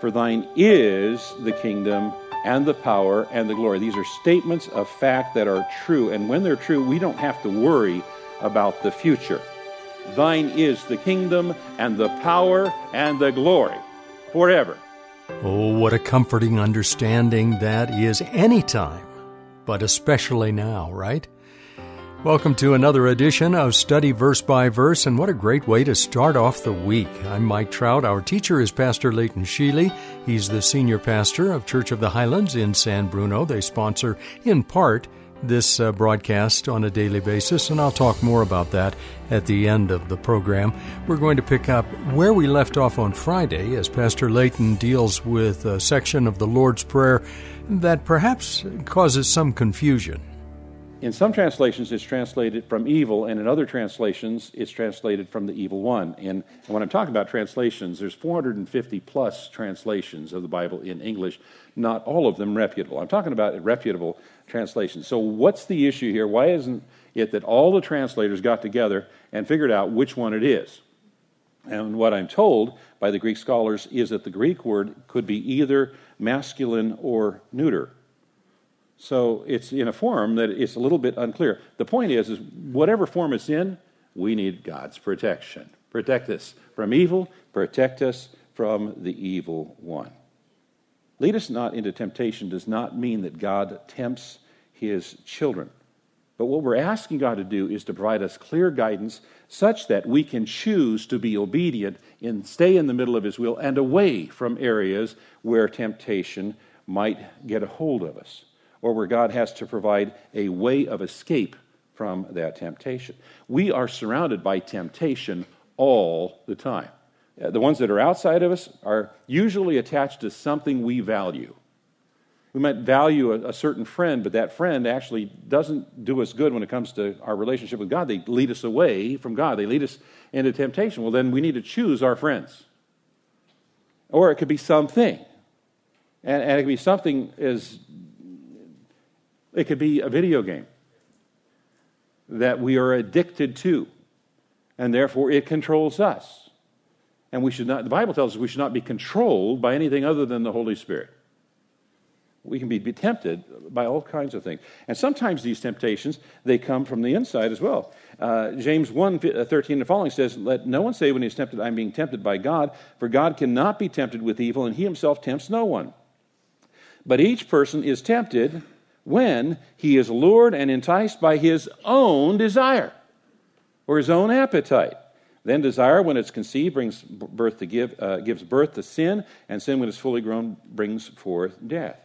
For thine is the kingdom and the power and the glory. These are statements of fact that are true. And when they're true, we don't have to worry about the future. Thine is the kingdom and the power and the glory forever. Oh, what a comforting understanding that is anytime, but especially now, right? Welcome to another edition of Study Verse by Verse, and what a great way to start off the week. I'm Mike Trout. Our teacher is Pastor Leighton Sheely. He's the senior pastor of Church of the Highlands in San Bruno. They sponsor, in part, this uh, broadcast on a daily basis, and I'll talk more about that at the end of the program. We're going to pick up where we left off on Friday as Pastor Leighton deals with a section of the Lord's Prayer that perhaps causes some confusion. In some translations, it's translated from evil, and in other translations, it's translated from the evil one. And, when I'm talking about translations, there's 450 plus translations of the Bible in English, not all of them reputable. I'm talking about reputable translations. So, what's the issue here? Why isn't it that all the translators got together and figured out which one it is? And what I'm told by the Greek scholars is that the Greek word could be either masculine or neuter. So it's in a form that it's a little bit unclear. The point is, is whatever form it's in, we need God's protection. Protect us from evil, protect us from the evil one. Lead us not into temptation does not mean that God tempts his children. But what we're asking God to do is to provide us clear guidance such that we can choose to be obedient and stay in the middle of his will and away from areas where temptation might get a hold of us or where God has to provide a way of escape from that temptation. We are surrounded by temptation all the time. Uh, the ones that are outside of us are usually attached to something we value. We might value a, a, certain friend, but that friend actually doesn't do us good when it comes to our relationship with God. They lead us away from God, they lead us into temptation. Well, then we need to choose our friends. Or it could be something. And, and it could be something as it could be a video game that we are addicted to, and therefore it controls us. And we should not, the Bible tells us we should not be controlled by anything other than the Holy Spirit. We can be tempted by all kinds of things. And sometimes these temptations, they come from the inside as well. Uh, James 1 uh, 13 and following says, Let no one say when he is tempted, I'm being tempted by God, for God cannot be tempted with evil, and he himself tempts no one. But each person is tempted when he is lured and enticed by his own desire or his own appetite. Then desire, when it's conceived, brings birth to give, uh, gives birth to sin, and sin, when it's fully grown, brings forth death.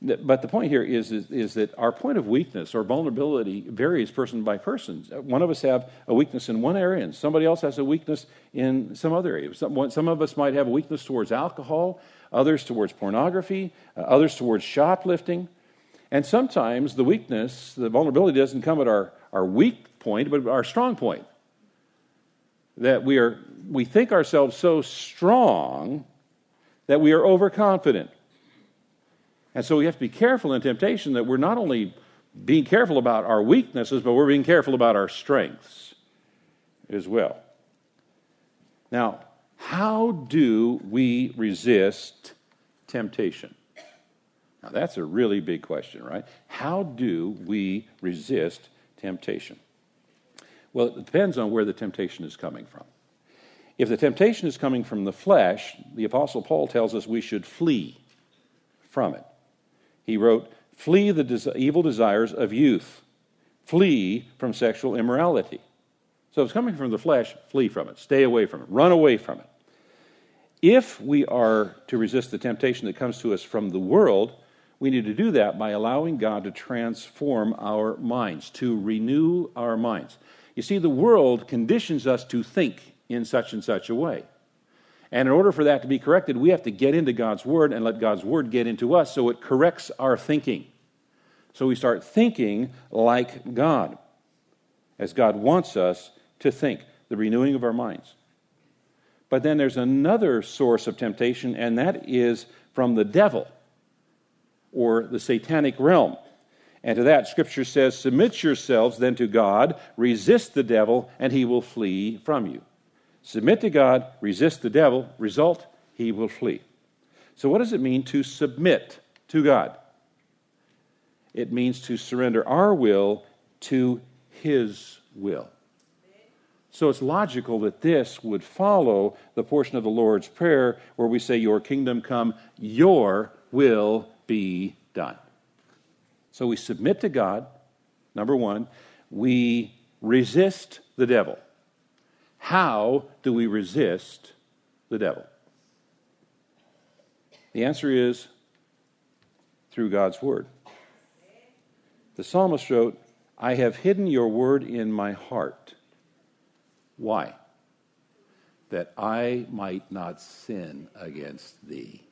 But the point here is, is, is, that our point of weakness or vulnerability varies person by person. One of us have a weakness in one area, and somebody else has a weakness in some other area. Some, some of us might have a weakness towards alcohol, others towards pornography, uh, others towards shoplifting. And sometimes the weakness, the vulnerability doesn't come at our, our weak point, but our strong point. That we, are, we think ourselves so strong that we are overconfident. And so we have to be careful in temptation that we're not only being careful about our weaknesses, but we're being careful about our strengths as well. Now, how do we resist temptation? Now, that's a really big question, right? How do we resist temptation? Well, it depends on where the temptation is coming from. If the temptation is coming from the flesh, the Apostle Paul tells us we should flee from it. He wrote, Flee the des- evil desires of youth, flee from sexual immorality. So if it's coming from the flesh, flee from it, stay away from it, run away from it. If we are to resist the temptation that comes to us from the world, we need to do that by allowing God to transform our minds, to renew our minds. You see, the world conditions us to think in such and such a way. And in order for that to be corrected, we have to get into God's Word and let God's Word get into us so it corrects our thinking. So we start thinking like God, as God wants us to think, the renewing of our minds. But then there's another source of temptation, and that is from the devil or the satanic realm. And to that, Scripture says, Submit yourselves then to God, resist the devil, and he will flee from you. Submit to God, resist the devil, result, he will flee. So, what does it mean to submit to God? It means to surrender our will to his will. So it's logical that this would follow the portion of the Lord's Prayer where we say, Your kingdom come, your will be done. So we submit to God, number one. We resist the devil. How do we resist the devil? The answer is through God's word. The psalmist wrote, I have hidden your word in my heart. Why? That I might not sin against thee.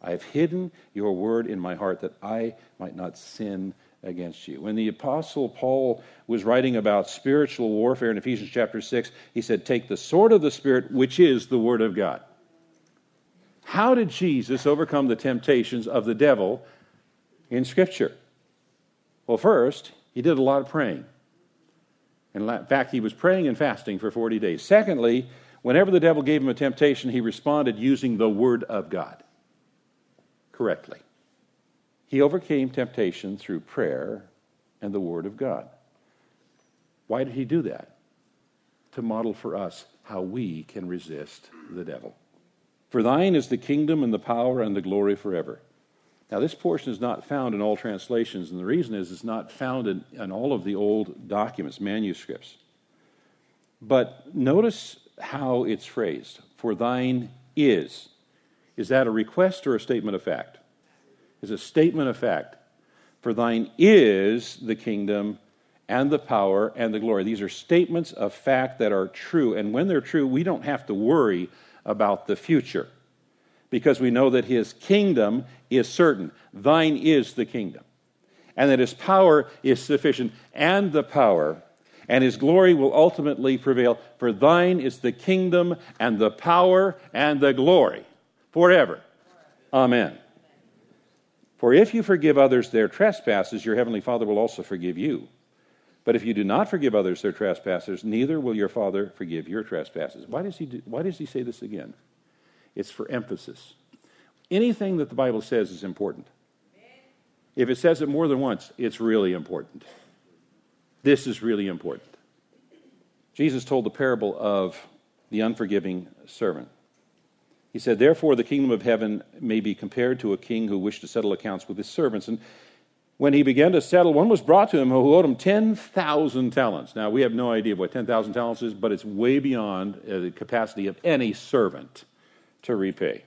I have hidden your word in my heart that I might not sin against you. When the Apostle Paul was writing about spiritual warfare in Ephesians chapter 6, he said, Take the sword of the Spirit, which is the word of God. How did Jesus overcome the temptations of the devil in Scripture? Well, first, he did a lot of praying. In fact, he was praying and fasting for 40 days. Secondly, whenever the devil gave him a temptation, he responded using the word of God correctly. He overcame temptation through prayer and the Word of God. Why did he do that? To model for us how we can resist the devil. For thine is the kingdom and the power and the glory forever. Now, this portion is not found in all translations, and the reason is it's not found in, in all of the old documents, manuscripts. But notice how it's phrased. For thine is. Is that a request or a statement of fact? It's a statement of fact. For thine is the kingdom and the power and the glory. These are statements of fact that are true. And when they're true, we don't have to worry about the future because we know that his kingdom is certain. Thine is the kingdom. And that his power is sufficient and the power and his glory will ultimately prevail. For thine is the kingdom and the power and the glory forever. Amen. For if you forgive others their trespasses, your heavenly Father will also forgive you. But if you do not forgive others their trespasses, neither will your Father forgive your trespasses. Why does he, do, why does he say this again? It's for emphasis. Anything that the Bible says is important. If it says it more than once, it's really important. This is really important. Jesus told the parable of the unforgiving servant. He said, Therefore, the kingdom of heaven may be compared to a king who wished to settle accounts with his servants. And when he began to settle, one was brought to him who owed him 10,000 talents. Now, we have no idea what 10,000 talents is, but it's way beyond uh, the capacity of any servant to repay.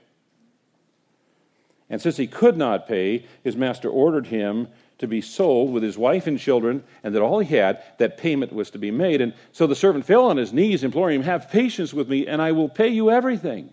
And since he could not pay, his master ordered him to be sold with his wife and children, and that all he had, that payment was to be made. And so the servant fell on his knees, imploring him, Have patience with me, and I will pay you everything.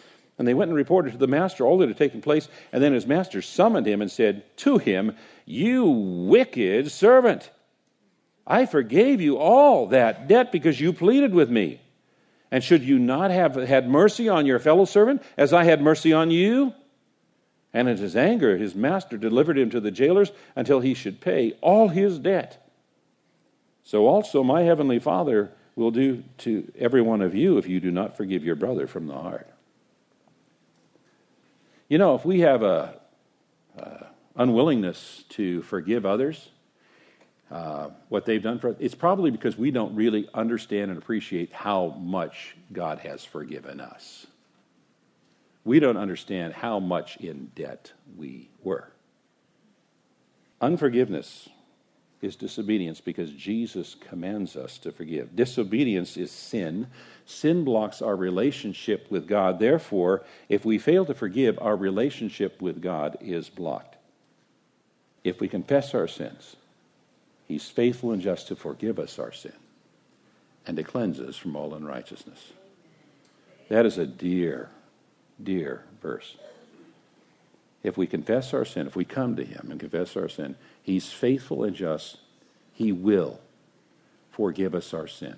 And they went and reported to the master all that had taken place. And then his master summoned him and said to him, You wicked servant, I forgave you all that debt because you pleaded with me. And should you not have had mercy on your fellow servant as I had mercy on you? And in his anger, his master delivered him to the jailers until he should pay all his debt. So also my heavenly Father will do to every one of you if you do not forgive your brother from the heart. You know, if we have a, unwillingness to forgive others, uh, what they've done for us, it's probably because we don't really understand and appreciate how much God has forgiven us. we don't understand how much in debt we were. Unforgiveness is disobedience because Jesus commands us to forgive. Disobedience is sin. Sin blocks our relationship with God. Therefore, if we fail to forgive, our relationship with God is blocked. If we confess our sins, He's faithful and just to forgive us our sin and to cleanse us from all unrighteousness. That is a dear, dear verse. If we confess our sin, if we come to Him and confess our sin, He's faithful and just. He will forgive us our sin.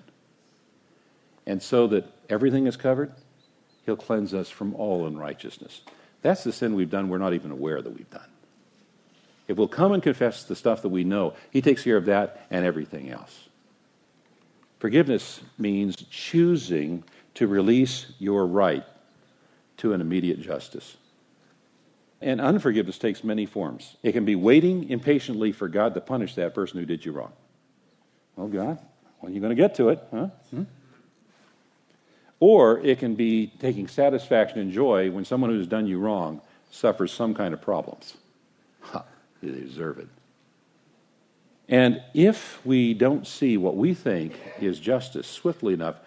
And so that everything is covered, He'll cleanse us from all unrighteousness. That's the sin we've done we're not even aware that we've done. If we'll come and confess the stuff that we know, He takes care of that and everything else. Forgiveness means choosing to release your right to an immediate justice. And unforgiveness takes many forms. It can be waiting impatiently for God to punish that person who did you wrong. Oh, God, when are you going to get to it? Huh? Hmm? Or it can be taking satisfaction and joy when someone who's done you wrong suffers some kind of problems. Ha, they deserve it. And if we don't see what we think is justice swiftly enough,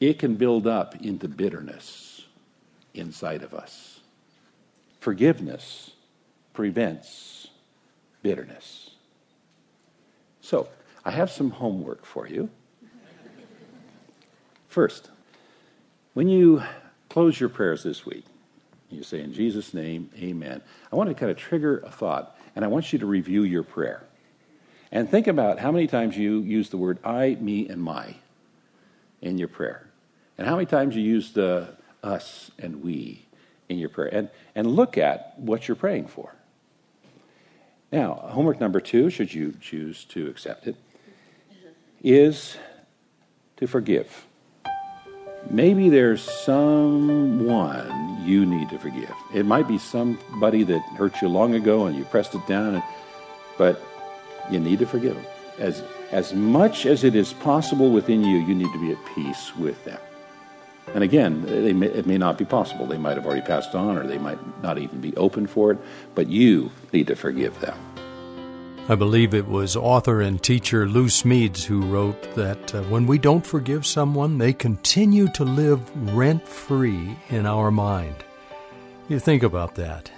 it can build up into bitterness inside of us. Forgiveness prevents bitterness. So, I have some homework for you. First, when you close your prayers this week, you say, In Jesus' name, amen. I want to kind of trigger a thought, and I want you to review your prayer. And think about how many times you use the word I, me, and my in your prayer. And how many times you use the us and we in your prayer. And, and look at what you're praying for. Now, homework number two, should you choose to accept it, is to forgive. Maybe there's someone you need to forgive. It might be somebody that hurt you long ago and you pressed it down, and, but you need to forgive them. As, as much as it is possible within you, you need to be at peace with them. And again, may, it may not be possible. They might have already passed on, or they might not even be open for it, but you need to forgive them. I believe it was author and teacher Lou Smedes who wrote that uh, when we don't forgive someone, they continue to live rent free in our mind. You think about that.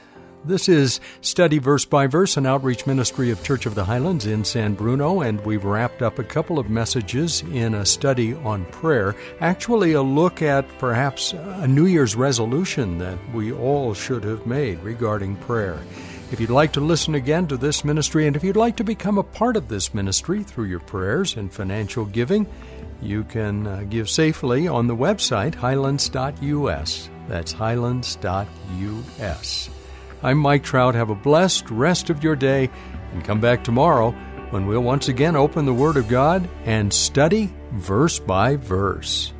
This is Study Verse by Verse, an outreach ministry of Church of the Highlands in San Bruno, and we've wrapped up a couple of messages in a study on prayer. Actually, a look at perhaps a New Year's resolution that we all should have made regarding prayer. If you'd like to listen again to this ministry, and if you'd like to become a part of this ministry through your prayers and financial giving, you can uh, give safely on the website highlands.us. That's highlands.us. I'm Mike Trout. Have a blessed rest of your day and come back tomorrow when we'll once again open the Word of God and study verse by verse.